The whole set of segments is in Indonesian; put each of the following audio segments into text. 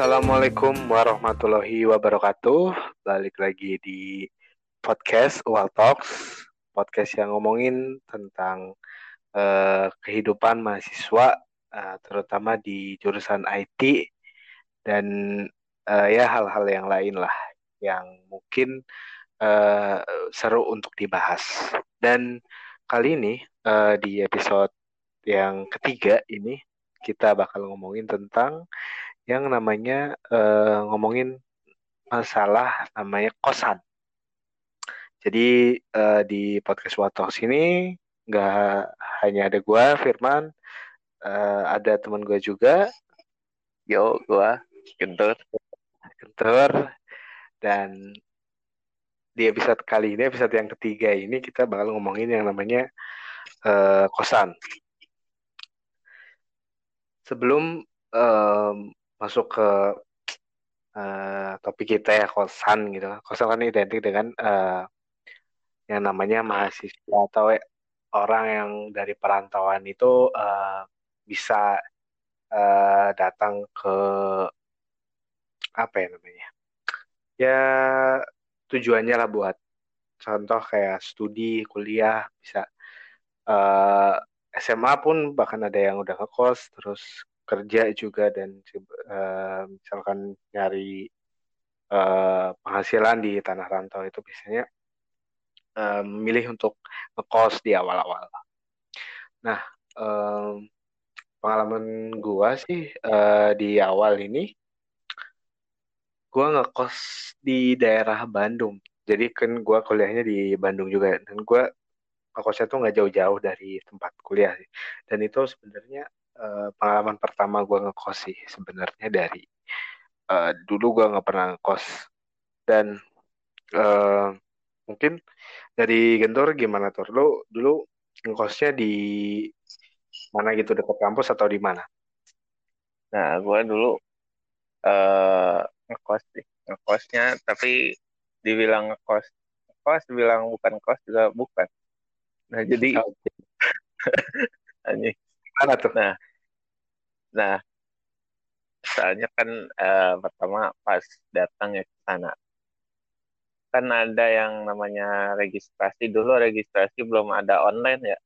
Assalamualaikum warahmatullahi wabarakatuh. Balik lagi di podcast Wal Talks, podcast yang ngomongin tentang uh, kehidupan mahasiswa, uh, terutama di jurusan IT dan uh, ya hal-hal yang lain lah yang mungkin uh, seru untuk dibahas. Dan kali ini uh, di episode yang ketiga ini kita bakal ngomongin tentang yang namanya uh, ngomongin masalah namanya kosan. Jadi uh, di podcast Watos ini nggak hanya ada gue, Firman, uh, ada teman gue juga. Yo, gue Gentur. Gentur. Dan di episode kali ini, episode yang ketiga ini kita bakal ngomongin yang namanya uh, kosan. Sebelum um, masuk ke uh, topik kita ya kosan gitu, kosan kan identik dengan uh, yang namanya mahasiswa atau orang yang dari perantauan itu uh, bisa uh, datang ke apa ya namanya ya tujuannya lah buat contoh kayak studi kuliah bisa uh, SMA pun bahkan ada yang udah ngekos terus kerja juga dan uh, misalkan nyari uh, penghasilan di tanah rantau itu biasanya uh, memilih untuk ngekos di awal-awal. Nah, um, pengalaman gua sih uh, di awal ini gue ngekos di daerah Bandung. Jadi kan gue kuliahnya di Bandung juga dan gue ngekosnya tuh nggak jauh-jauh dari tempat kuliah. Dan itu sebenarnya uh, pengalaman pertama gue ngekos sih sebenarnya dari uh, dulu gue nggak pernah ngekos. Dan uh, mungkin dari Gentor gimana tuh? Lu dulu ngekosnya di mana gitu? Dekat kampus atau di mana? Nah, gue dulu uh, ngekos sih. Ngekosnya tapi dibilang ngekos ngekos dibilang bukan kos juga bukan. Nah jadi anjing. Mana tuh? Nah nah soalnya kan uh, pertama pas datang ya ke sana kan ada yang namanya registrasi. Dulu registrasi belum ada online ya.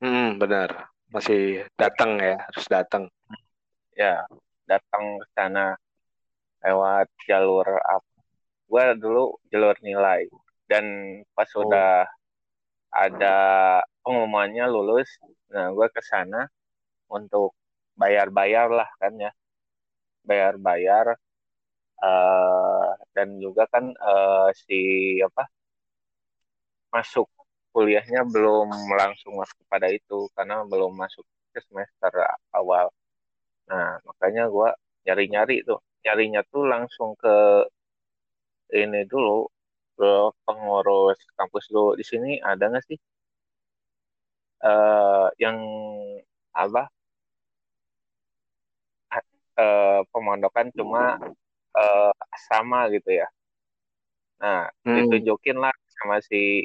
Hmm benar. Masih datang ya harus datang. Ya datang ke sana lewat jalur apa? Gue dulu jalur nilai. Dan pas oh. udah ada pengumumannya lulus nah gue ke sana untuk bayar-bayar lah kan ya. Bayar-bayar uh, dan juga kan uh, si apa masuk kuliahnya belum langsung masuk pada itu karena belum masuk ke semester awal. Nah makanya gue nyari-nyari tuh nyarinya tuh langsung ke ini dulu ke pengurus kampus dulu di sini ada nggak sih uh, yang apa uh, pemondokan cuma uh, sama gitu ya. Nah hmm. ditunjukin lah sama si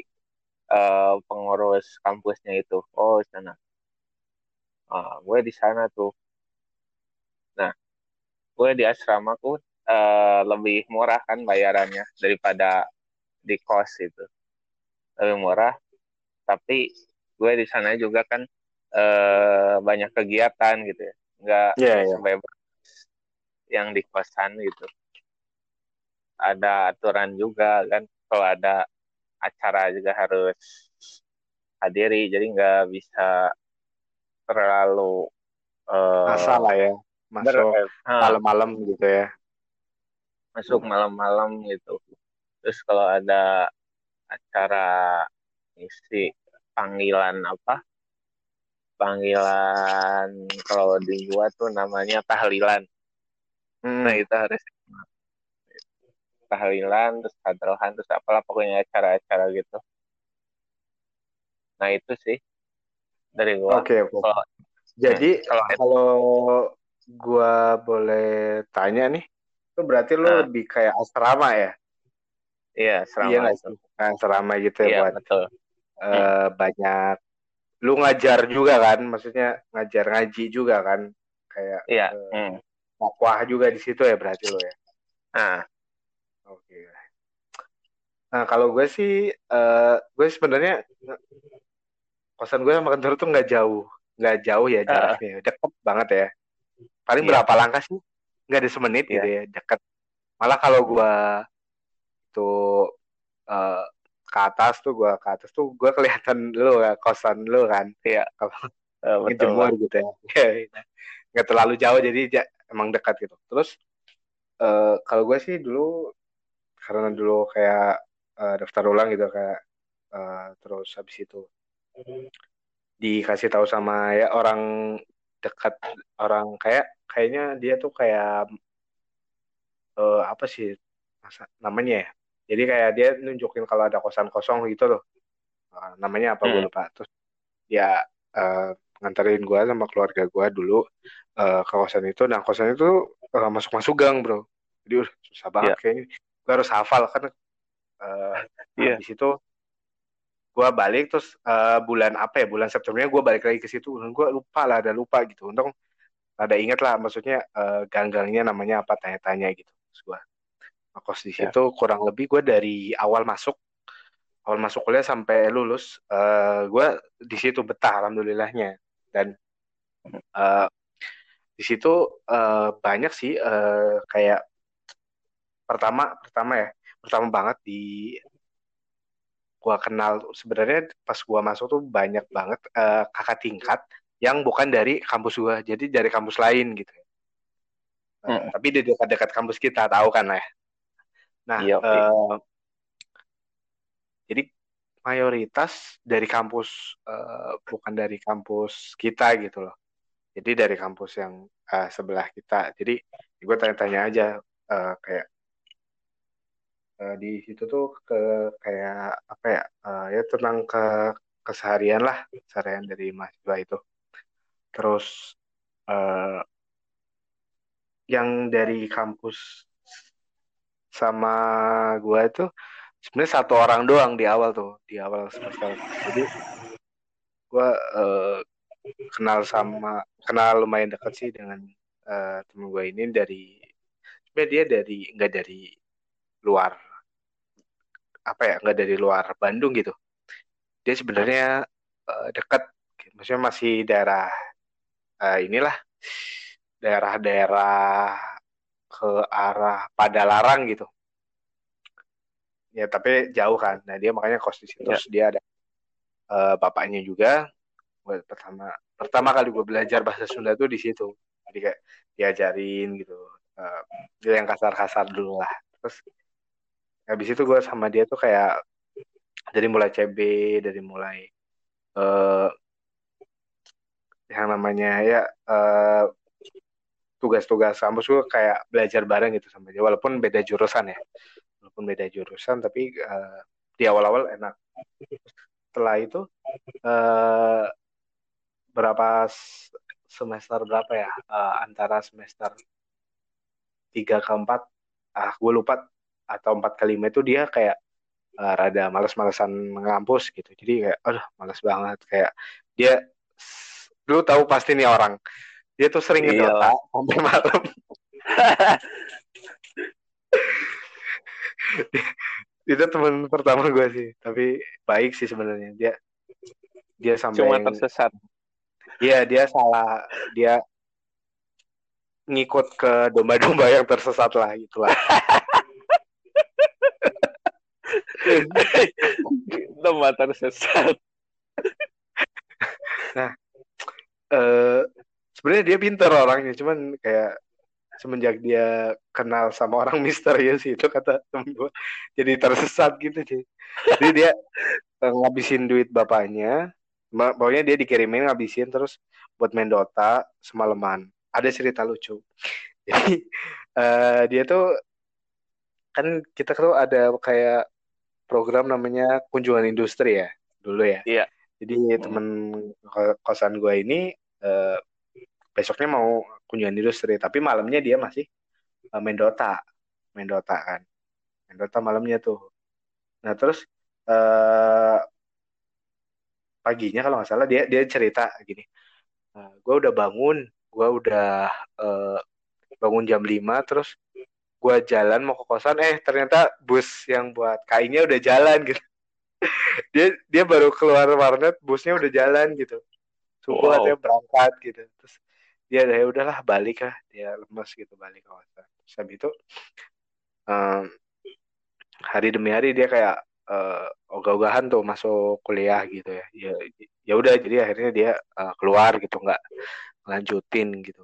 uh, pengurus kampusnya itu. Oh sana. Uh, gue di sana tuh. Nah gue di asrama ku uh, lebih murah kan bayarannya daripada di kos itu. Lebih murah tapi gue di sana juga kan uh, banyak kegiatan gitu ya. Nggak yeah, yeah. sebebas yang di kosan gitu. Ada aturan juga kan kalau ada acara juga harus hadiri jadi nggak bisa terlalu uh, asal lah ya masuk malam-malam gitu ya. Masuk malam-malam gitu. Terus kalau ada acara isi panggilan apa? Panggilan kalau di gua tuh namanya tahlilan hmm. nah itu harus tahlilan terus hadrohan terus apalah pokoknya acara-acara gitu nah itu sih dari gua oke okay, kalau jadi kalau, kalau gua boleh tanya nih, itu berarti lu nah. lebih kayak asrama ya? Iya, asrama. Iya itu. Nah, asrama gitu ya iya, buat betul. Uh, hmm. banyak lu ngajar juga kan? Maksudnya ngajar ngaji juga kan? Kayak Iya. Uh, hmm. Dakwah juga di situ ya berarti lo ya. Nah, Oke. Nah kalau gue sih, uh, gue sebenarnya kosan gue sama kantor tuh nggak jauh, nggak jauh ya jaraknya, uh. deket banget ya. Paling yeah. berapa langkah sih? Nggak ada semenit yeah. gitu ya, deket. Malah kalau gue tuh uh, ke atas tuh gue ke atas tuh gue kelihatan lu ya kosan lu kan iya kalau uh, gitu ya iya, nggak terlalu jauh jadi emang dekat gitu. Terus uh, kalau gue sih dulu karena dulu kayak uh, daftar ulang gitu kayak uh, terus habis itu dikasih tahu sama ya orang dekat orang kayak kayaknya dia tuh kayak uh, apa sih namanya ya? Jadi kayak dia nunjukin kalau ada kosan kosong gitu loh. Uh, namanya apa hmm. gue lupa. Terus dia uh, nganterin gue sama keluarga gue dulu uh, ke kosan itu nah kosan itu uh, masuk masuk gang bro jadi udah susah banget yeah. kayaknya gue harus hafal kan uh, yeah. di situ gue balik terus uh, bulan apa ya bulan Septembernya gue balik lagi ke situ gue lupa lah ada lupa gitu untung ada inget lah maksudnya uh, gang-gangnya namanya apa tanya-tanya gitu terus gue ngekos di ya. situ yeah. kurang lebih gue dari awal masuk awal masuk kuliah sampai lulus uh, gue di situ betah alhamdulillahnya dan uh, di situ uh, banyak sih uh, kayak pertama pertama ya pertama banget di gue kenal sebenarnya pas gue masuk tuh banyak banget uh, kakak tingkat yang bukan dari kampus gue jadi dari kampus lain gitu uh, hmm. tapi di dekat-dekat kampus kita tahu kan ya Nah, iya, okay. uh, jadi mayoritas dari kampus uh, bukan dari kampus kita gitu loh. Jadi dari kampus yang uh, sebelah kita. Jadi gue tanya-tanya aja uh, kayak uh, di situ tuh ke kayak apa ya? Uh, ya tentang ke keseharian lah, keseharian dari mahasiswa itu. Terus uh, yang dari kampus sama gue itu sebenarnya satu orang doang di awal tuh di awal semester jadi gue uh, kenal sama kenal lumayan dekat sih dengan uh, temen gue ini dari sebenarnya dia dari nggak dari luar apa ya nggak dari luar Bandung gitu dia sebenarnya uh, dekat maksudnya masih daerah uh, inilah daerah-daerah ke arah Padalarang gitu. Ya tapi jauh kan. Nah dia makanya kos di situ. Ya. Terus dia ada uh, bapaknya juga. Pertama pertama kali gue belajar bahasa Sunda tuh di situ. Jadi kayak diajarin gitu. Uh, yang kasar-kasar dulu lah. Terus habis itu gue sama dia tuh kayak dari mulai CB, dari mulai uh, yang namanya ya uh, tugas-tugas kampus gue kayak belajar bareng gitu sama dia walaupun beda jurusan ya walaupun beda jurusan tapi uh, di awal-awal enak setelah itu uh, berapa semester berapa ya uh, antara semester tiga ke empat ah gue lupa atau empat ke lima itu dia kayak uh, rada males-malesan ngampus gitu jadi kayak aduh males banget kayak dia dulu tahu pasti nih orang dia tuh sering iya. ngedota sampai malam. itu teman pertama gue sih, tapi baik sih sebenarnya. Dia dia sampai cuma tersesat. Iya, dia salah. Dia ngikut ke domba-domba yang tersesat lah itulah. domba tersesat. nah, eh sebenarnya dia pinter orangnya cuman kayak semenjak dia kenal sama orang misterius itu kata temen gue jadi tersesat gitu sih jadi dia eh, ngabisin duit bapaknya pokoknya dia dikirimin ngabisin terus buat main Dota semalaman. Ada cerita lucu. Jadi uh, dia tuh kan kita tuh ada kayak program namanya kunjungan industri ya dulu ya. Iya. Jadi temen kosan gue ini uh, besoknya mau kunjungan industri tapi malamnya dia masih uh, main Dota main Dota kan. Main Dota malamnya tuh. Nah terus uh, paginya kalau nggak salah dia dia cerita gini uh, gue udah bangun gue udah uh, bangun jam 5 terus gue jalan mau ke kosan eh ternyata bus yang buat kainnya udah jalan gitu. Dia dia baru keluar warnet busnya udah jalan gitu. Subuh wow. katanya berangkat gitu. Terus dia ya udahlah balik lah dia lemes gitu balik ke kosan terus habis itu um, hari demi hari dia kayak uh, ogah-ogahan tuh masuk kuliah gitu ya. Ya ya udah jadi akhirnya dia uh, keluar gitu nggak lanjutin gitu.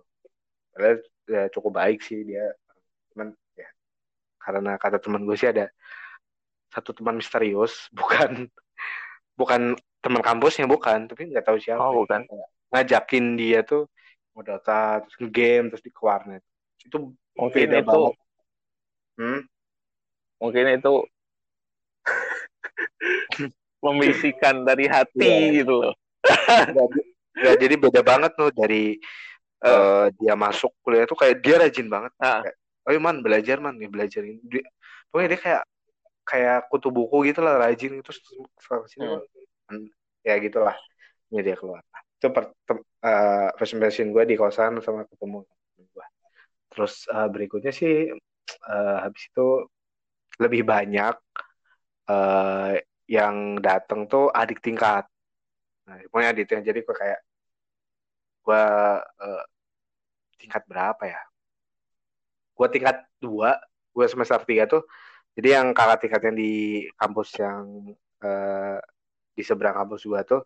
Padahal ya, cukup baik sih dia. Cuman ya karena kata teman gue sih ada satu teman misterius bukan bukan teman kampusnya bukan. Tapi nggak tahu siapa oh, bukan? Ngajakin dia tuh mau data terus game terus di warnet itu mungkin itu banget. Hmm? mungkin itu membisikkan dari hati yeah. gitu loh. ya, jadi beda banget loh dari uh, dia masuk kuliah tuh kayak dia rajin banget. Ah. Kayak, oh man belajar man nih belajar ini. Dia, pokoknya dia kayak kayak kutu buku gitu lah rajin itu sini hmm. ya gitulah ini dia keluar itu per, uh, first impression gue di kosan sama ketemu gue terus uh, berikutnya sih uh, habis itu lebih banyak uh, yang datang tuh adik tingkat. Nah pokoknya adik tingkat jadi gue kayak gue uh, tingkat berapa ya? Gue tingkat dua gue semester tiga tuh jadi yang kakak tingkatnya di kampus yang uh, di seberang kampus gue tuh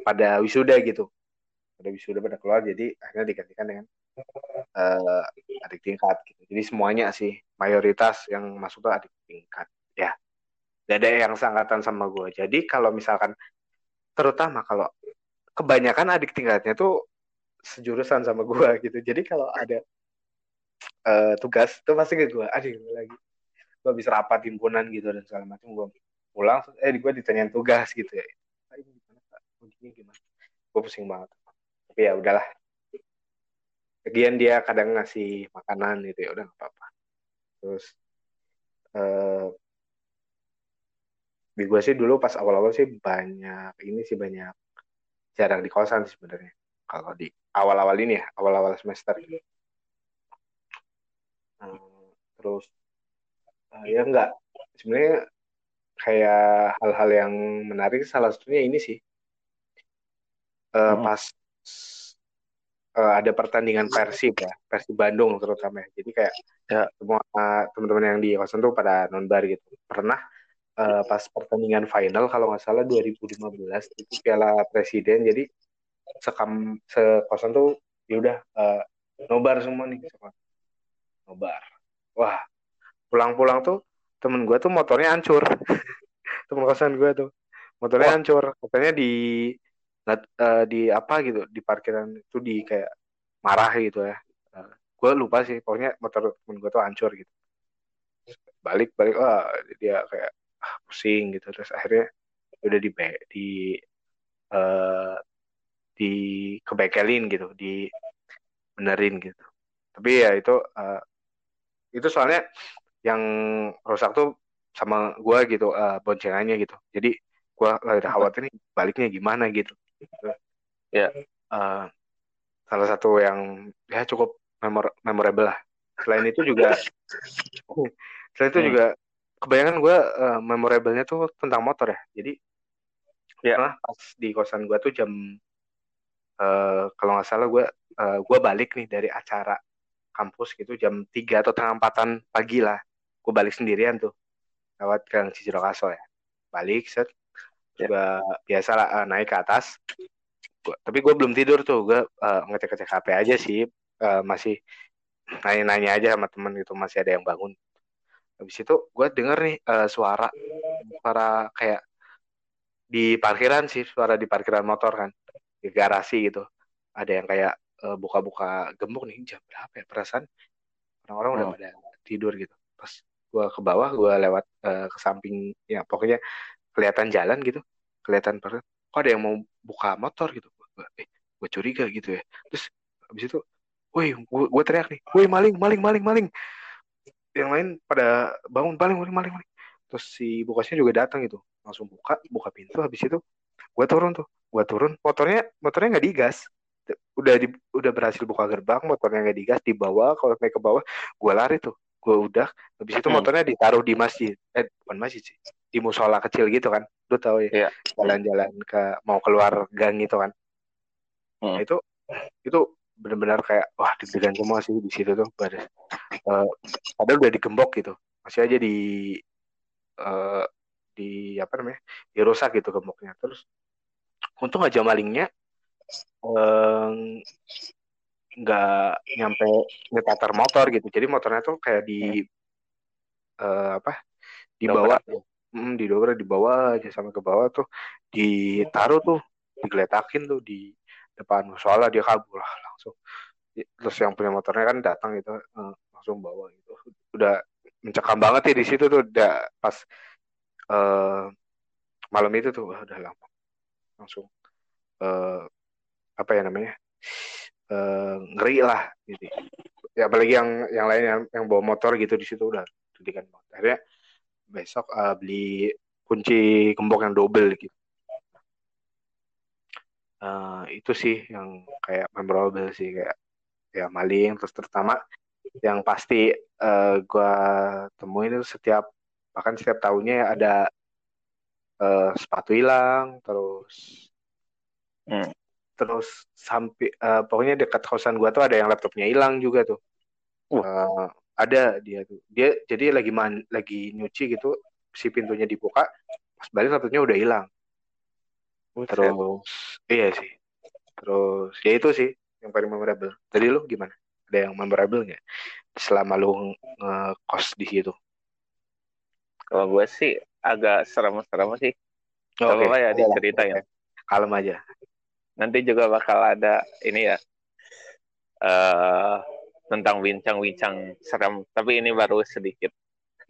pada wisuda gitu pada wisuda pada keluar jadi akhirnya digantikan dengan uh, adik tingkat gitu jadi semuanya sih mayoritas yang masuk tuh adik tingkat ya Gak ada yang sangkatan sama gue. Jadi kalau misalkan terutama kalau kebanyakan adik tingkatnya tuh sejurusan sama gue gitu. Jadi kalau ada uh, tugas tuh pasti ke gue, adik lagi. Gue bisa rapat himpunan gitu dan segala macam. Gue pulang, eh gue ditanyain tugas gitu ya. Ini gimana? Gue pusing banget. Tapi ya udahlah. Lagian dia kadang ngasih makanan gitu ya udah nggak apa-apa. Terus uh, di gue sih dulu pas awal-awal sih banyak ini sih banyak jarang di kosan sebenarnya kalau di awal-awal ini ya awal-awal semester gitu. Hmm, terus uh, ya enggak sebenarnya kayak hal-hal yang menarik salah satunya ini sih uh, hmm. pas uh, ada pertandingan Persib ya Persib Bandung terutama ya. jadi kayak ya. semua uh, teman-teman yang di kosan tuh pada nonbar gitu pernah uh, pas pertandingan final kalau nggak salah 2015 itu Piala Presiden jadi sekam sekosan tuh ya udah uh, nobar semua nih semua nobar wah pulang-pulang tuh temen gue tuh motornya hancur temen kosan gue tuh motornya wah. hancur katanya di uh, di apa gitu di parkiran itu di kayak marah gitu ya. Uh, gue lupa sih pokoknya motor temen gue tuh hancur gitu. Balik balik wah dia kayak ah, pusing gitu. Terus akhirnya udah di di uh, di kebekelin gitu di benerin gitu. Tapi ya itu uh, itu soalnya yang rusak tuh sama gue gitu uh, boncengannya gitu. Jadi gue lagi khawatir nih baliknya gimana gitu ya uh, salah satu yang ya cukup memor memorable lah selain itu juga selain itu hmm. juga kebanyakan gue uh, memorablenya tuh tentang motor ya jadi ya yeah. pas di kosan gue tuh jam uh, kalau nggak salah gue uh, gue balik nih dari acara kampus gitu jam tiga atau tengah empatan pagi lah gue balik sendirian tuh lewat Gang Cijirokaso ya balik set juga yeah. biasa lah uh, naik ke atas. Gua, tapi gue belum tidur tuh. Gue uh, ngecek ngecek HP aja sih. Uh, masih nanya-nanya aja sama temen gitu masih ada yang bangun. Habis itu gue denger nih uh, suara suara kayak di parkiran sih suara di parkiran motor kan di garasi gitu. Ada yang kayak uh, buka-buka gembok nih jam berapa ya perasaan? Orang-orang oh. udah pada tidur gitu. Pas gue ke bawah gue lewat uh, ke samping ya pokoknya kelihatan jalan gitu kelihatan parkiran kok ada yang mau buka motor gitu. Gue eh, gue curiga gitu ya. Terus habis itu woi gue teriak nih woi maling maling maling maling yang lain pada bangun paling paling paling paling terus si bukasnya juga datang gitu langsung buka buka pintu habis itu gue turun tuh gue turun motornya motornya nggak digas. Udah di, udah berhasil buka gerbang motornya nggak digas dibawa kalau naik ke bawah gue lari tuh gue udah habis itu hmm. motornya ditaruh di masjid. Eh bukan masjid sih di musola kecil gitu kan. Lu tahu ya jalan jalan-jalan ke mau keluar gang gitu kan. Hmm. nah, itu itu benar-benar kayak wah deg-degan semua sih di situ tuh pada uh, padahal udah digembok gitu. Masih aja di uh, di apa namanya dirusak gitu gemboknya. Terus untung aja malingnya nggak um, nyampe ngetater motor gitu. Jadi motornya tuh kayak di uh, apa di bawah hmm, di bawah di bawah aja sama ke bawah tuh ditaruh tuh digeletakin tuh di depan soalnya dia kabur lah langsung. Terus yang punya motornya kan datang gitu uh, langsung bawa gitu. Udah mencekam banget ya di situ tuh udah pas uh, malam itu tuh udah lama. Langsung uh, apa ya namanya uh, ngeri lah gitu. Ya apalagi yang yang lain yang, yang bawa motor gitu di situ udah kan akhirnya besok uh, beli kunci gembok yang double gitu. Uh, itu sih yang kayak memorable sih kayak ya maling terus terutama yang pasti uh, gue temuin itu setiap bahkan setiap tahunnya ya ada uh, sepatu hilang terus hmm. terus sampai uh, pokoknya dekat kosan gua tuh ada yang laptopnya hilang juga tuh. Uh, ada dia tuh. Dia jadi lagi man lagi nyuci gitu si pintunya dibuka pas balik laptopnya udah hilang. Terus iya sih. Terus ya itu sih yang paling memorable. Tadi lu gimana? Ada yang memorable nggak? Selama lu ngekos di situ. Kalau gue sih agak serem-serem sih. Oh, okay. ya diceritain. kalem aja. Nanti juga bakal ada ini ya. Uh, tentang bincang-bincang serem tapi ini baru sedikit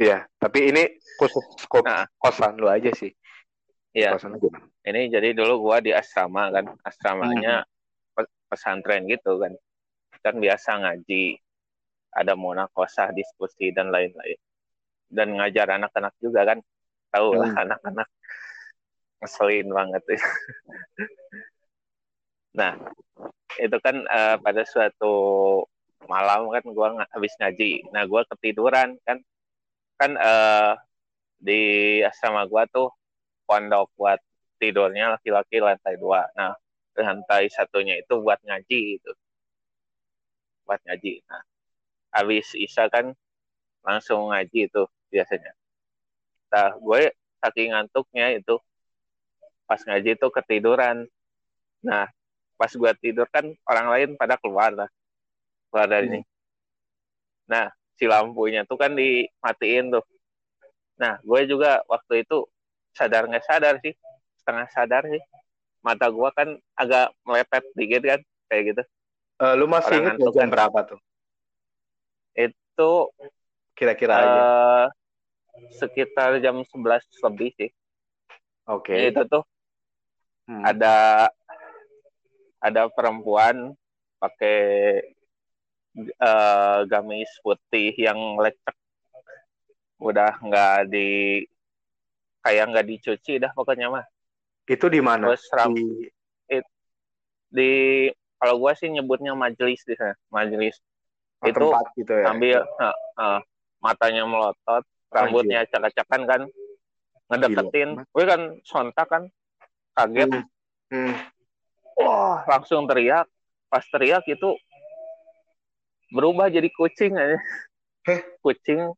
Iya, tapi ini khusus skop nah. kosan lu aja sih. Iya. Ini jadi dulu gua di asrama kan, asramanya hmm. pesantren gitu kan. Kan biasa ngaji, ada monakosah, diskusi dan lain-lain. Dan ngajar anak-anak juga kan. Tahu lah hmm. anak-anak ngeselin banget ya. Nah, itu kan uh, pada suatu malam kan gue habis ngaji. Nah, gue ketiduran kan. Kan uh, di asrama gue tuh pondok buat tidurnya laki-laki lantai dua. Nah, lantai satunya itu buat ngaji itu. Buat ngaji. Nah, habis Isa kan langsung ngaji itu biasanya. Nah, gue saking ngantuknya itu pas ngaji itu ketiduran. Nah, pas gue tidur kan orang lain pada keluar lah keluar dari hmm. ini nah si lampunya tuh kan dimatiin tuh nah gue juga waktu itu sadar nggak sadar sih setengah sadar sih mata gue kan agak melepet dikit kan kayak gitu uh, lu masih ingat jam kan. berapa tuh itu kira-kira uh, aja sekitar jam 11 lebih sih oke okay. itu tuh hmm. ada ada perempuan pakai uh, gamis putih yang lecek. Udah nggak di kayak nggak dicuci dah pokoknya mah. Itu di mana? Terus ram, di, it, di kalau gue sih nyebutnya majelis di sana majelis. Oh, itu gitu ya? ambil uh, uh, matanya melotot rambutnya acak-acakan kan ngedeketin. Gue kan sontak kan kaget. Hmm. Hmm. Wah langsung teriak. Pas teriak itu berubah jadi kucing aja. Kucing.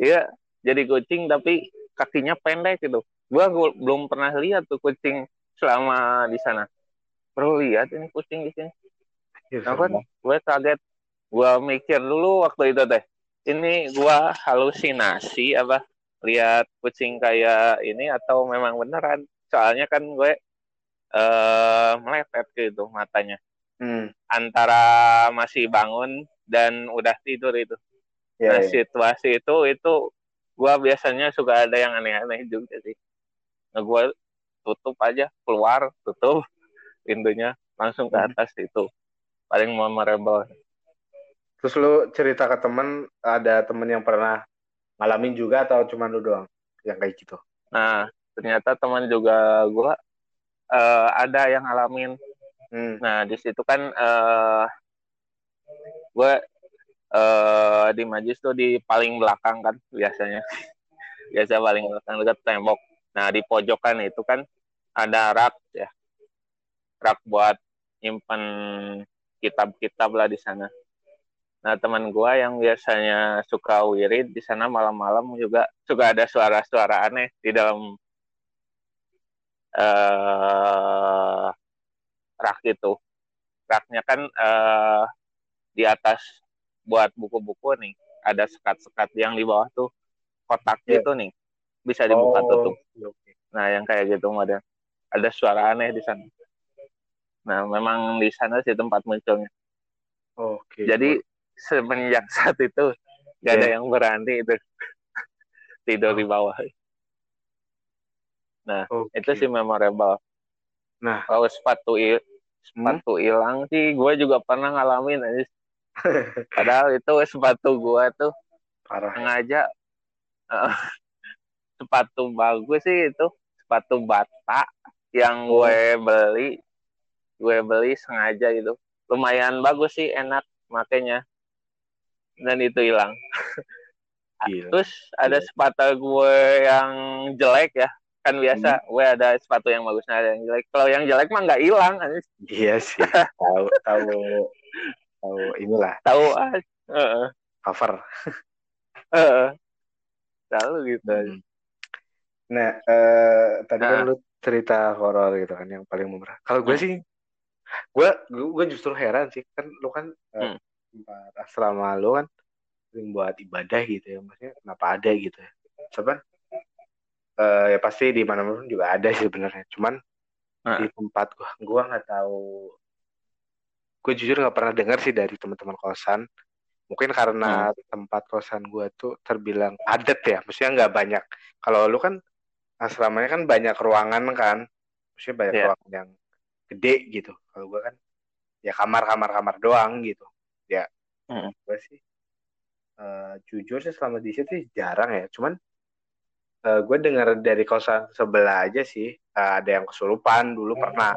Iya jadi kucing tapi kakinya pendek gitu. Gua, gua belum pernah lihat tuh kucing selama di sana. Perlu lihat ini kucing di sini. Ya, apa gue kaget. Gue mikir dulu waktu itu teh. Ini gue halusinasi apa? Lihat kucing kayak ini atau memang beneran? Soalnya kan gue uh, melepet gitu matanya. Hmm. antara masih bangun dan udah tidur itu yeah, nah yeah. situasi itu itu gue biasanya suka ada yang aneh-aneh juga sih nah gue tutup aja keluar tutup pintunya langsung ke hmm. atas itu paling memorable terus lu cerita ke temen ada temen yang pernah ngalamin juga atau cuma lu doang yang kayak gitu nah ternyata teman juga gue uh, ada yang ngalamin Hmm. Nah di situ kan uh, gue uh, di majlis tuh di paling belakang kan biasanya biasa paling belakang dekat tembok. Nah di pojokan itu kan ada rak ya rak buat nyimpan kitab-kitab lah di sana. Nah teman gue yang biasanya suka wirid di sana malam-malam juga suka ada suara-suara aneh di dalam uh, rak itu. Raknya kan uh, di atas buat buku-buku nih ada sekat-sekat yang di bawah tuh kotak yeah. gitu nih bisa dibuka oh, tutup. Okay. Nah yang kayak gitu model ada suara aneh di sana. Nah, memang di sana sih tempat munculnya. Oke. Okay. Jadi semenjak saat itu gak yeah. ada yang berani itu tidur oh. di bawah. Nah, okay. itu sih memorable. Nah, kalau sepatu il sepatu hmm? hilang sih gue juga pernah ngalamin aja. Padahal itu sepatu gue tuh Parah. sengaja uh, sepatu bagus sih itu sepatu bata yang oh. gue beli gue beli sengaja gitu. Lumayan bagus sih enak makanya dan itu hilang. Terus ada sepatu gue yang jelek ya. Kan biasa hmm. gue ada sepatu yang bagus ada yang jelek. Kalau yang jelek mah nggak hilang iya sih tahu tahu tahu inilah. Tahu uh, cover. Uh, gitu hmm. nah uh, tadi uh. kan lu cerita horor gitu kan yang paling memberat kalau gue hmm. sih gue gue justru heran sih. Kan lu kan eh, hmm. tempat asrama lu kan sering buat ibadah gitu ya. Maksudnya kenapa ada gitu ya. Cuman uh, ya pasti di mana pun juga ada sih sebenarnya. Cuman di tempat gue gue nggak tahu gue jujur nggak pernah dengar sih dari teman-teman kosan. Mungkin karena hmm. tempat kosan gue tuh terbilang padat ya. Maksudnya nggak banyak. Kalau lu kan asramanya kan banyak ruangan kan. Maksudnya banyak yeah. ruangan yang gede gitu. Kalau gue kan ya kamar kamar doang gitu. Ya mm. gue sih uh, jujur sih selama di situ jarang ya. Cuman uh, eh, gue dengar dari kosan sebelah aja sih uh, ada yang kesurupan. Dulu pernah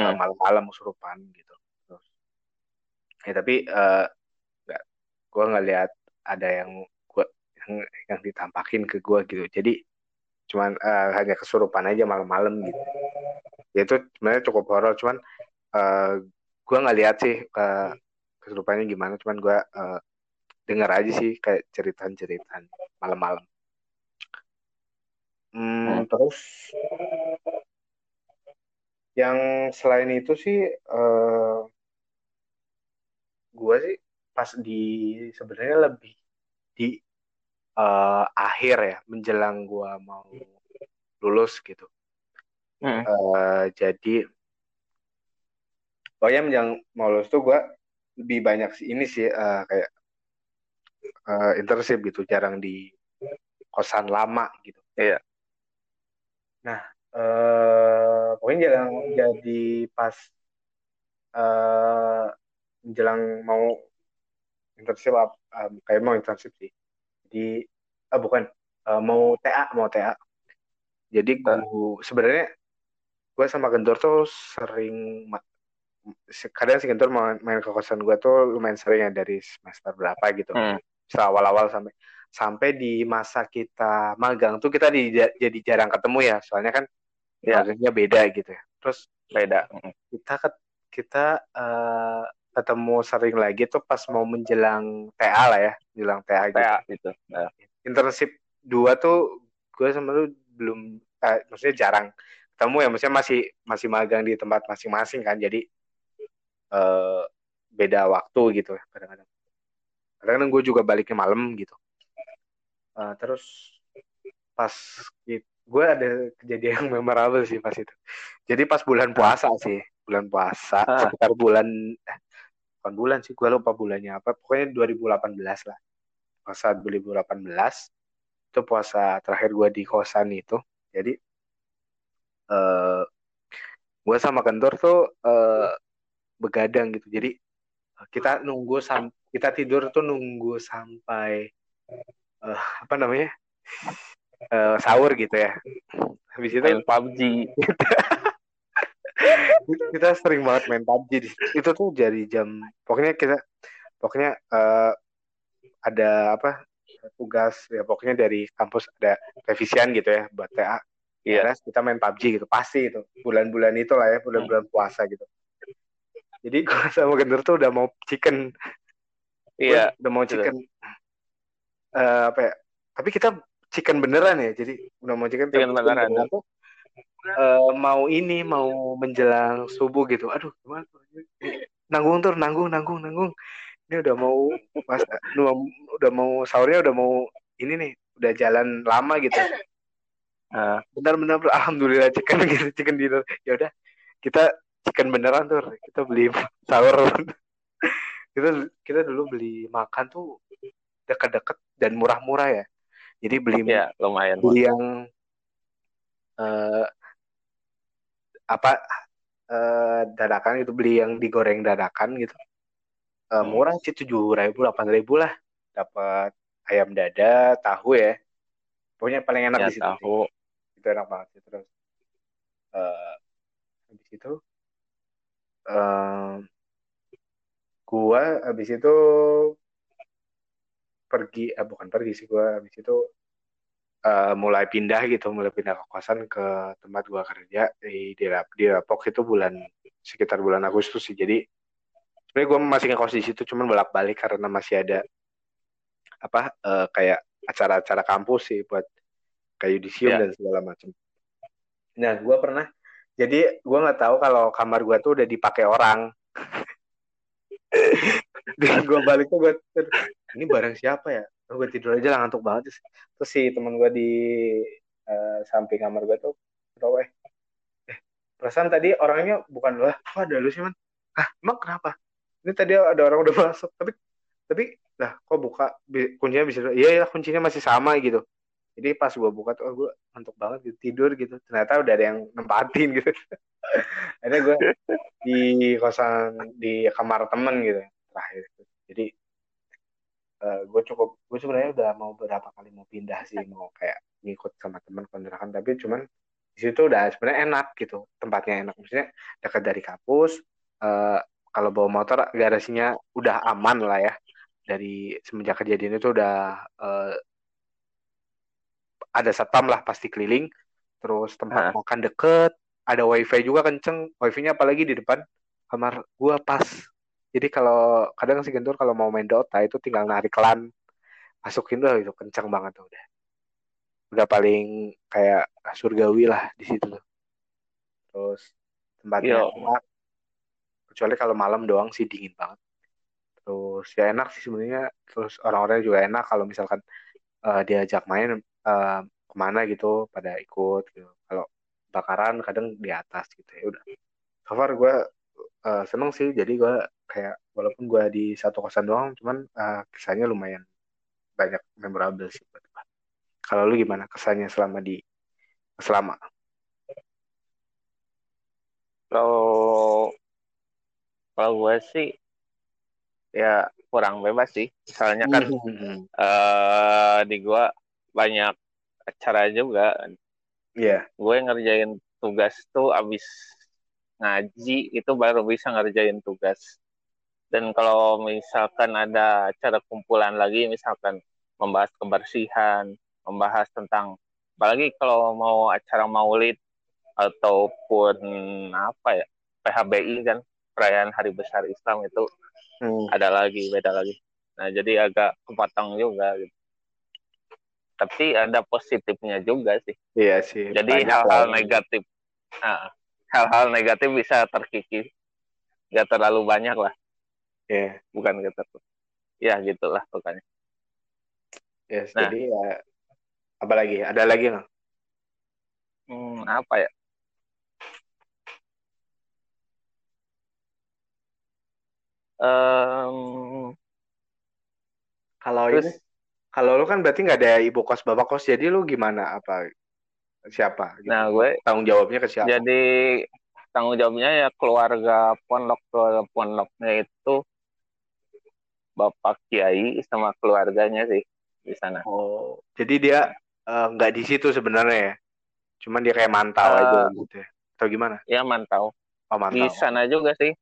uh, malam-malam kesurupan gitu ya tapi uh, nggak gue nggak lihat ada yang gue yang, yang ditampakin ke gue gitu. Jadi cuman uh, hanya kesurupan aja malam-malam gitu. Ya itu sebenarnya cukup horor cuman uh, eh, gue nggak lihat sih uh, kesurupannya gimana. Cuman gue uh, dengar aja sih kayak cerita-cerita malam-malam. Hmm, terus yang selain itu sih uh, gue sih pas di sebenarnya lebih di uh, akhir ya menjelang gue mau lulus gitu Hmm. Uh, jadi pokoknya yang mau lulus tuh gue lebih banyak sih ini sih uh, kayak uh, internship gitu, jarang di kosan lama gitu. Iya. Nah, uh, pokoknya jarang jadi pas uh, menjelang mau internship um, kayak mau internship sih. Jadi uh, bukan uh, mau TA, mau TA. Jadi gue sebenarnya gue sama Gentur tuh sering kadang si Gentur main, main ke kosan gue tuh lumayan sering ya dari semester berapa gitu hmm. awal-awal sampai sampai di masa kita magang tuh kita di, jadi jarang ketemu ya soalnya kan ya. magangnya beda gitu ya terus beda hmm. kita kita uh, ketemu sering lagi tuh pas mau menjelang TA lah ya menjelang TA gitu, TA gitu. Ya. internship dua tuh gue sama lu belum eh, maksudnya jarang ketemu ya maksudnya masih masih magang di tempat masing-masing kan jadi uh, beda waktu gitu ya kadang-kadang kadang-kadang gue juga baliknya malam gitu uh, terus pas gue ada kejadian yang memorable sih pas itu jadi pas bulan puasa sih bulan puasa ah. sekitar bulan eh, bukan bulan sih gue lupa bulannya apa. Pokoknya 2018 lah. Puasa 2018 itu puasa terakhir gue di kosan itu. Jadi uh, eh, gue sama kantor tuh uh, begadang gitu. Jadi kita nunggu sam kita tidur tuh nunggu sampai uh, apa namanya? Uh, sahur gitu ya. Habis itu PUBG kita sering banget main PUBG di itu tuh dari jam pokoknya kita pokoknya uh, ada apa tugas ya pokoknya dari kampus ada revisian gitu ya buat TA Iya, yeah. kita main PUBG gitu pasti itu bulan-bulan itu lah ya bulan-bulan puasa gitu. Jadi gue sama Gender tuh udah mau chicken. Iya. Yeah, udah mau chicken. Uh, apa ya? Tapi kita chicken beneran ya. Jadi udah mau chicken. Chicken beneran. beneran tuh, uh, mau ini mau menjelang subuh gitu. Aduh, gimana? Nanggung tuh, nanggung, nanggung, nanggung. Ini udah mau mas, udah mau sahurnya udah mau ini nih, udah jalan lama gitu uh, benar-benar alhamdulillah chicken gitu chicken dinner ya udah kita chicken beneran tuh kita beli sahur kita kita dulu beli makan tuh deket-deket dan murah-murah ya jadi beli ya, lumayan beli yang uh, apa uh, dadakan itu beli yang digoreng dadakan gitu. Uh, murah sih tujuh ribu delapan ribu lah. Dapat ayam dada tahu ya. Pokoknya paling enak ya, di situ tahu. Itu enak banget sih terus. Uh, habis itu uh, gua habis itu pergi eh, bukan pergi sih gua habis itu uh, mulai pindah gitu mulai pindah ke kosan ke tempat gua kerja di di, di Depok itu bulan sekitar bulan Agustus sih jadi sebenarnya gua masih ngekos di situ cuman bolak balik karena masih ada apa uh, kayak acara-acara kampus sih buat kayak yudisium yeah. dan segala macam. Nah, gue pernah jadi gue nggak tahu kalau kamar gue tuh udah dipakai orang. dan gue balik tuh gue ini barang siapa ya? Gue tidur aja lah ngantuk banget terus si teman gue di uh, samping kamar gue tuh tau eh perasaan tadi orangnya bukan lo kok ada lu sih man? Ah emang kenapa? Ini tadi ada orang udah masuk tapi tapi lah kok buka? Kuncinya bisa iya ya kuncinya masih sama gitu. Jadi pas gue buka tuh oh, gue ngantuk banget gitu tidur gitu. Ternyata udah ada yang nempatin gitu. Akhirnya gue di kosan di kamar temen gitu terakhir. Jadi uh, eh, gue cukup gue sebenarnya udah mau beberapa kali mau pindah sih mau kayak ngikut sama temen kontrakan tapi cuman di situ udah sebenarnya enak gitu tempatnya enak. Maksudnya dekat dari kampus uh, kalau bawa motor garasinya udah aman lah ya. Dari semenjak kejadian itu udah uh, ada satpam lah pasti keliling. Terus tempat makan deket ada wifi juga kenceng. Wifi-nya apalagi di depan? Kamar gua pas jadi kalau kadang si Gentur kalau mau main Dota itu tinggal narik klan masukin tuh itu kenceng banget tuh udah. Udah paling kayak surgawi lah di situ tuh. Terus tempatnya enak. Kecuali kalau malam doang sih dingin banget. Terus ya enak sih sebenarnya terus orang-orangnya juga enak kalau misalkan uh, diajak main uh, ke mana gitu pada ikut gitu. Kalau bakaran kadang di atas gitu ya udah. So far gue uh, seneng sih jadi gue kayak walaupun gue di satu kosan doang cuman uh, kisahnya lumayan banyak memorable sih buat gue kalau lu gimana kesannya selama di selama kalau kalau gue sih ya kurang bebas sih soalnya kan uh, di gue banyak acara juga. Iya. Yeah. Gue ngerjain tugas tuh abis ngaji itu baru bisa ngerjain tugas. Dan kalau misalkan ada acara kumpulan lagi, misalkan membahas kebersihan, membahas tentang, apalagi kalau mau acara maulid ataupun apa ya, PHBI kan, perayaan Hari Besar Islam itu hmm. ada lagi, beda lagi. Nah, jadi agak kepotong juga gitu tapi ada positifnya juga sih. Iya sih. Jadi hal-hal negatif, hal hal-hal negatif bisa terkikis, gak terlalu banyak lah. Iya. Yeah. Bukan gitu. Ya gitulah pokoknya. Yes, nah, jadi ya apa lagi? Ada lagi nggak? Hmm, apa ya? Um, kalau ini kalau lu kan berarti nggak ada ibu kos bapak kos, jadi lu gimana? Apa siapa? Gitu? Nah gue tanggung jawabnya ke siapa? Jadi tanggung jawabnya ya keluarga pondok keluarga pondoknya itu bapak kiai sama keluarganya sih di sana. Oh, jadi dia eh, nggak uh, di situ sebenarnya ya? Cuman dia kayak mantau uh, aja gitu ya? Atau gimana? Ya mantau. Oh, di mantap. sana juga sih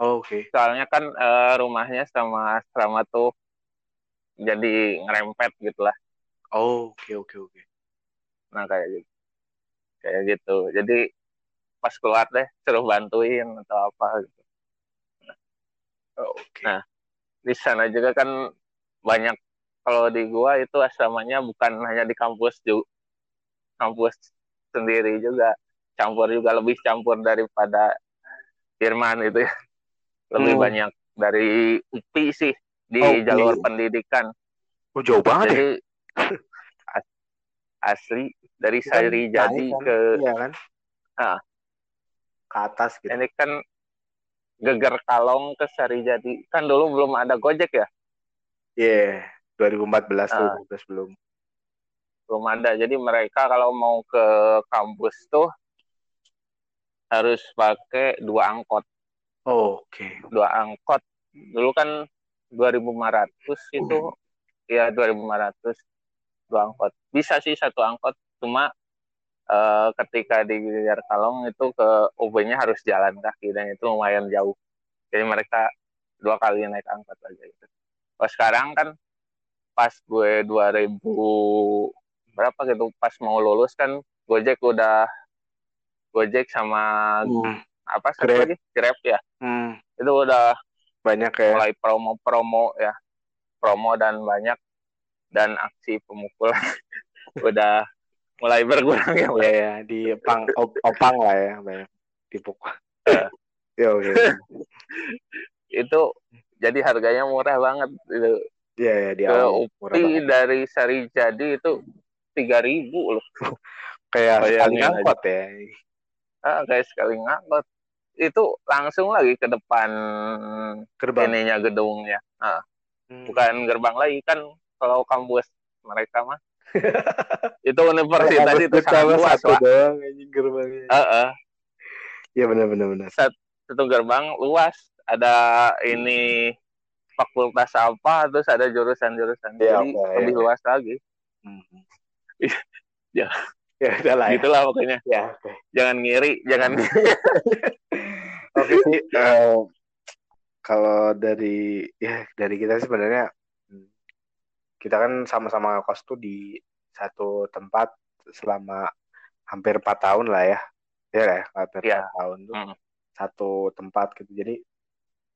Oh, Oke. soalnya kan eh, rumahnya sama asrama tuh jadi ngerempet gitu lah Oh, oke oke oke. nah kayak gitu kayak gitu jadi pas keluar deh suruh bantuin atau apa gitu Oh, Oke. Nah. di sana juga kan banyak kalau di gua itu asramanya bukan hanya di kampus juga kampus sendiri juga campur juga lebih campur daripada Jerman itu ya lebih Hmm. banyak dari UPI sih di Oh, jalur pendidikan Oh, jauh banget ya. jadi as- asli dari kan Sari Jadi kan? ke Iya kan? Ah. Ke atas gitu. ini kan Geger Kalong ke Sari Jadi kan dulu belum ada Gojek ya Iya. 2014 tuh, Ah. 2014 belum. belum ada jadi mereka kalau mau ke kampus tuh harus pakai dua angkot Oh, Oke. dua angkot dulu kan 2500 itu ya 2500 dua angkot bisa sih satu angkot cuma eh, ketika di Geger Kalong itu ke UB-nya harus jalan kaki dan itu lumayan jauh jadi mereka dua kali naik angkot aja gitu kalau sekarang kan pas gue 2000 berapa gitu pas mau lulus kan Gojek udah Gojek sama Hmm. apa satu Grab. lagi Grab ya Hmm. itu udah Banyak ya. mulai promo-promo ya promo dan banyak dan aksi pemukulan udah mulai berkurang ya Iya ya, di pang op- opang lah ya, banyak dipukul. Ya oke. itu jadi harganya murah banget itu Iya ya, di awal UPI dari Sari Jadi itu tiga ribu loh Kayak sekali ngangkot ya. ah, kayak sekali ngangkut itu langsung lagi ke depan Gerbang. ininya gedungnya Ah, Hmm. bukan gerbang lagi kan kalau kampus mereka mah itu universitas itu sangat utama luas satu doang anjing gerbangnya. Ah, ah. Iya benar benar benar. satu gerbang luas ada ini fakultas apa terus ada jurusan-jurusan Iya, jadi apa, lebih iya. luas lagi Hmm. Ya. Ya udah lah ya. gitulah pokoknya Ya, oke. jangan ngiri jangan Oke sih. eh, kalau dari ya dari kita sih sebenarnya kita kan sama-sama kos tuh di satu tempat selama hampir empat tahun lah ya. Ya lah ya, hampir Iya. empat tahun tuh Hmm. satu tempat gitu. Jadi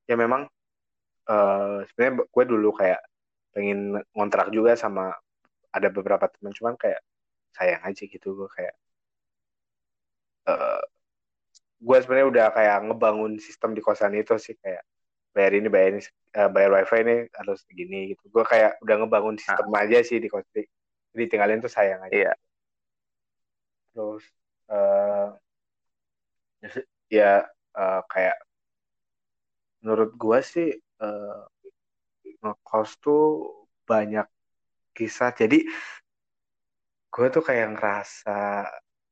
ya memang eh sebenarnya gue dulu kayak pengen ngontrak juga sama ada beberapa teman cuman kayak sayang aja gitu gue kayak eh gue sebenarnya udah kayak ngebangun sistem di kosan itu sih kayak bayar ini bayar ini eh, bayar wifi ini harus segini gitu. Gue kayak udah ngebangun sistem aja sih di kosan jadi tinggalin tuh sayang aja. Iya. terus eh ya eh, kayak menurut gue sih eh, ngekos tuh banyak kisah. Jadi gue tuh kayak ngerasa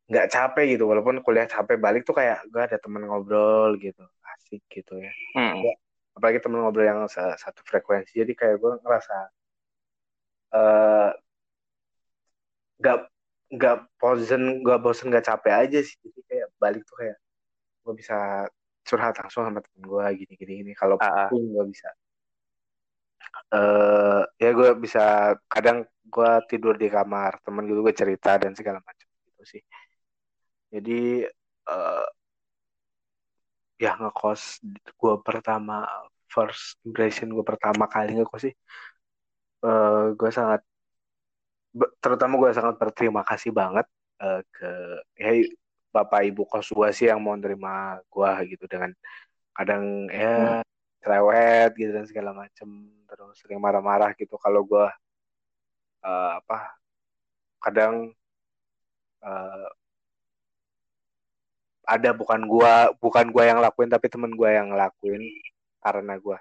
nggak capek gitu. Walaupun kuliah capek balik tuh kayak gue ada temen ngobrol gitu asik gitu ya. Hmm. Apalagi temen ngobrol yang sa- satu frekuensi. Jadi kayak gue ngerasa eh nggak nggak bosen nggak bosen nggak capek aja sih. Jadi kayak balik tuh kayak gue bisa curhat langsung sama temen gue gini gini. Gini kalau Ah, ah. pun gue bisa. Eh ya gue bisa kadang gue tidur di kamar temen gue gue cerita dan segala macam gitu sih. Jadi eh ya ngekos gue pertama first impression gue pertama kali ngekos sih eh gue sangat terutama gue sangat berterima kasih banget eh, ke ya bapak ibu kos gue sih yang mau nerima gue gitu dengan kadang ya cerewet gitu dan segala macem terus sering marah-marah gitu kalau gue eh, apa kadang eh, ada bukan gua bukan gua yang lakuin tapi temen gua yang lakuin karena gua.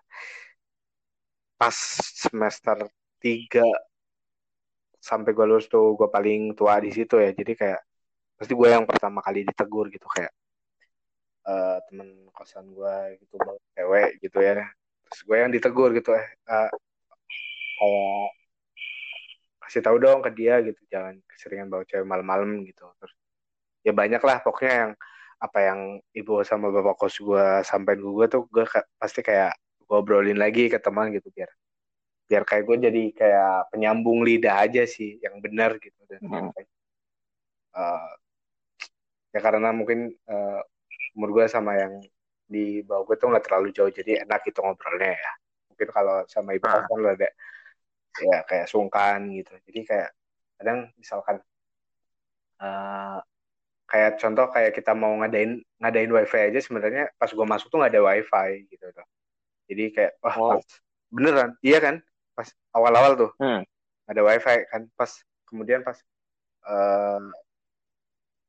Pas semester 3 sampai gua lulus tuh gua paling tua di situ ya. Jadi kayak pasti gua yang pertama kali ditegur gitu kayak eh temen kosan gua gitu cewek gitu ya. Terus gue yang ditegur gitu eh eh, kayak kasih tahu dong ke dia gitu jangan keseringan bawa cewek malam-malam gitu. Terus ya banyak lah pokoknya yang apa yang ibu sama bapak kos gue sampein ke gue tuh gue pasti kayak gue obrolin lagi ke teman gitu biar biar kayak gue jadi kayak penyambung lidah aja sih yang benar gitu dan hmm. uh, ya karena mungkin uh, umur gue sama yang di bawah gue tuh nggak terlalu jauh jadi enak gitu ngobrolnya ya mungkin kalau sama ibu nah. kan lo ada ya kayak sungkan gitu jadi kayak kadang misalkan uh, kayak contoh kayak kita mau ngadain ngadain wifi aja sebenarnya pas gue masuk tuh nggak ada wifi gitu tuh jadi kayak wah oh. beneran iya kan pas awal-awal tuh hmm. ada wifi kan pas kemudian pas uh, eh,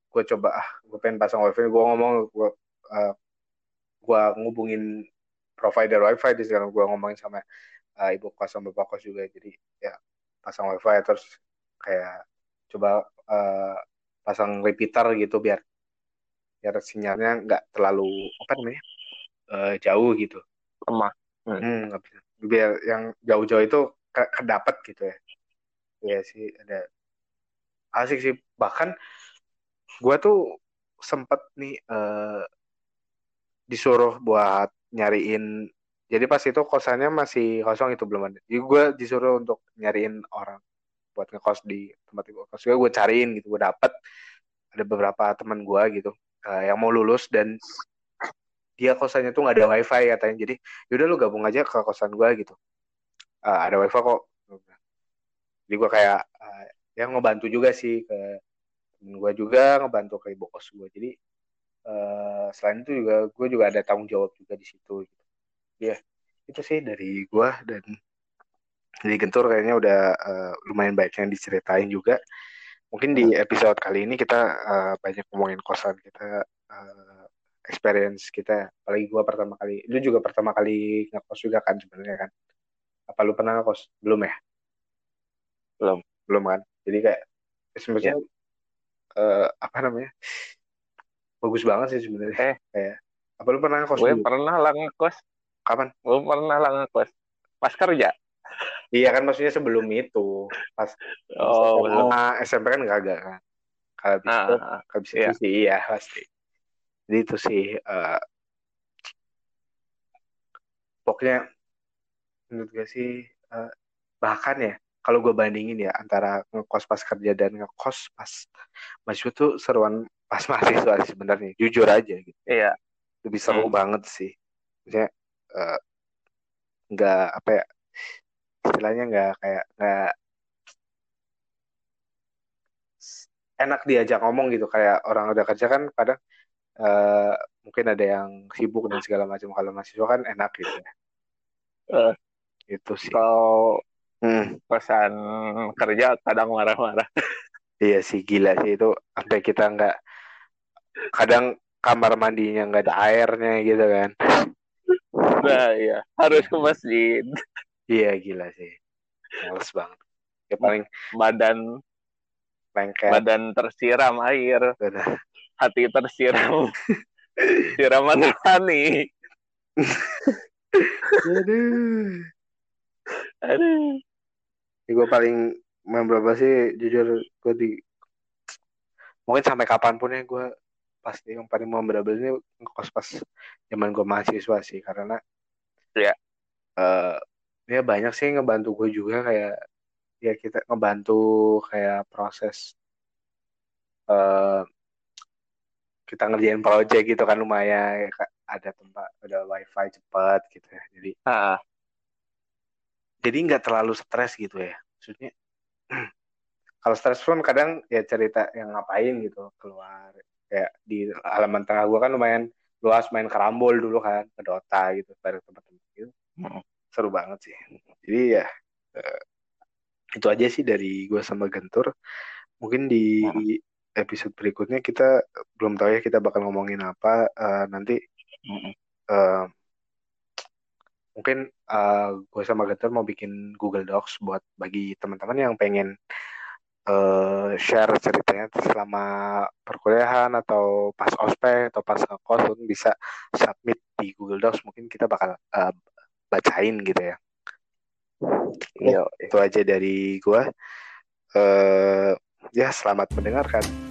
gue coba ah gue pengen pasang wifi gue ngomong gue uh, gue ngubungin provider wifi di sekarang gue ngomongin sama uh, ibu kos sama bapak kos juga jadi ya pasang wifi terus kayak coba uh, pasang repeater gitu biar biar sinyalnya nggak terlalu apa namanya uh, jauh gitu. Lemah. Hmm. hmm biar yang jauh-jauh itu ke kedapat gitu ya. Ya sih ada. Asik sih. Bahkan gue tuh sempet nih uh, disuruh buat nyariin jadi pas itu kosannya masih kosong itu belum ada. Jadi gue disuruh untuk nyariin orang buat ngekos di tempat gue kos. Gue cariin gitu gue dapet. Ada beberapa teman gue gitu uh, yang mau lulus dan dia kosannya tuh nggak ada wifi katanya. Jadi yaudah lu gabung aja ke kosan gue gitu. Uh, ada wifi kok. Jadi gue kayak uh, ya ngebantu juga sih ke temen gue juga ngebantu ke ibu kos gue jadi uh, selain itu juga gue juga ada tanggung jawab juga di situ gitu. ya itu sih dari gue dan dari Gentur kayaknya udah uh, lumayan baik yang diceritain juga. Mungkin di episode kali ini kita uh, banyak ngomongin kosan kita uh, experience kita. Apalagi gue pertama kali lu juga pertama kali ngekos juga kan sebenarnya kan? Apa lu pernah ngekos? Belum ya? Belum. Belum kan? Jadi kayak sebenarnya ya. uh, apa namanya? Bagus banget sih sebenarnya. Eh. Kayak apa lu pernah ngekos gue pernah lah ngekos. Kapan? Gue pernah lah ngekos. Pas kerja iya kan maksudnya sebelum itu pas oh, SMA, SMP kan gak agak kan? Kalau bisa ah, ah, kalau bisa iya. sih iya pasti. Jadi itu sih uh, pokoknya menurut gue sih uh, bahkan ya kalau gue bandingin ya antara ngekos pas kerja dan ngekos pas mahasiswa tuh seruan pas mahasiswa sebenarnya jujur aja gitu. Iya. Lebih seru hmm. banget sih. Maksudnya uh, nggak apa ya istilahnya nggak kayak nggak enak diajak ngomong gitu. Kayak orang udah kerja kan kadang uh, mungkin ada yang sibuk dan segala macam. Kalau mahasiswa kan enak gitu ya. Uh, itu sih. kalau hmm. pesan kerja kadang marah-marah. Iya sih gila sih. Itu sampai kita nggak kadang kamar mandinya nggak ada airnya gitu kan. Nah iya. Harus ke masjid iya gila sih. Males banget. Ya paling badan lengket. badan tersiram air. Benar. Hati tersiram. Siraman nih aduh. Aduh. Gue paling memberapa sih? Jujur gue di mungkin sampai kapan pun ya gue pasti yang paling memorable ini ngekos pas zaman gue mahasiswa sih karena ya uh, ya banyak sih ngebantu gue juga kayak ya kita ngebantu kayak proses uh, kita ngerjain project gitu kan lumayan ada tempat ada wifi cepat gitu ya. Jadi uh. jadi nggak terlalu stres gitu ya. Maksudnya kalau stres pun kadang ya cerita yang ngapain gitu keluar. Kayak di halaman tengah gua kan lumayan luas main karambol dulu kan ke Dota gitu bareng teman-teman gitu. Hmm. Seru banget sih. Jadi ya uh, itu aja sih dari gua sama Gentur. Mungkin di episode berikutnya kita belum tahu ya kita bakal ngomongin apa uh, nanti uh, mungkin uh, gue sama Gator mau bikin Google Docs buat bagi teman-teman yang pengen uh, share ceritanya selama perkuliahan atau pas ospek atau pas kos pun bisa submit di Google Docs. Mungkin kita bakal uh, bacain gitu ya. Yo, itu aja dari gue. Uh, ya selamat mendengarkan.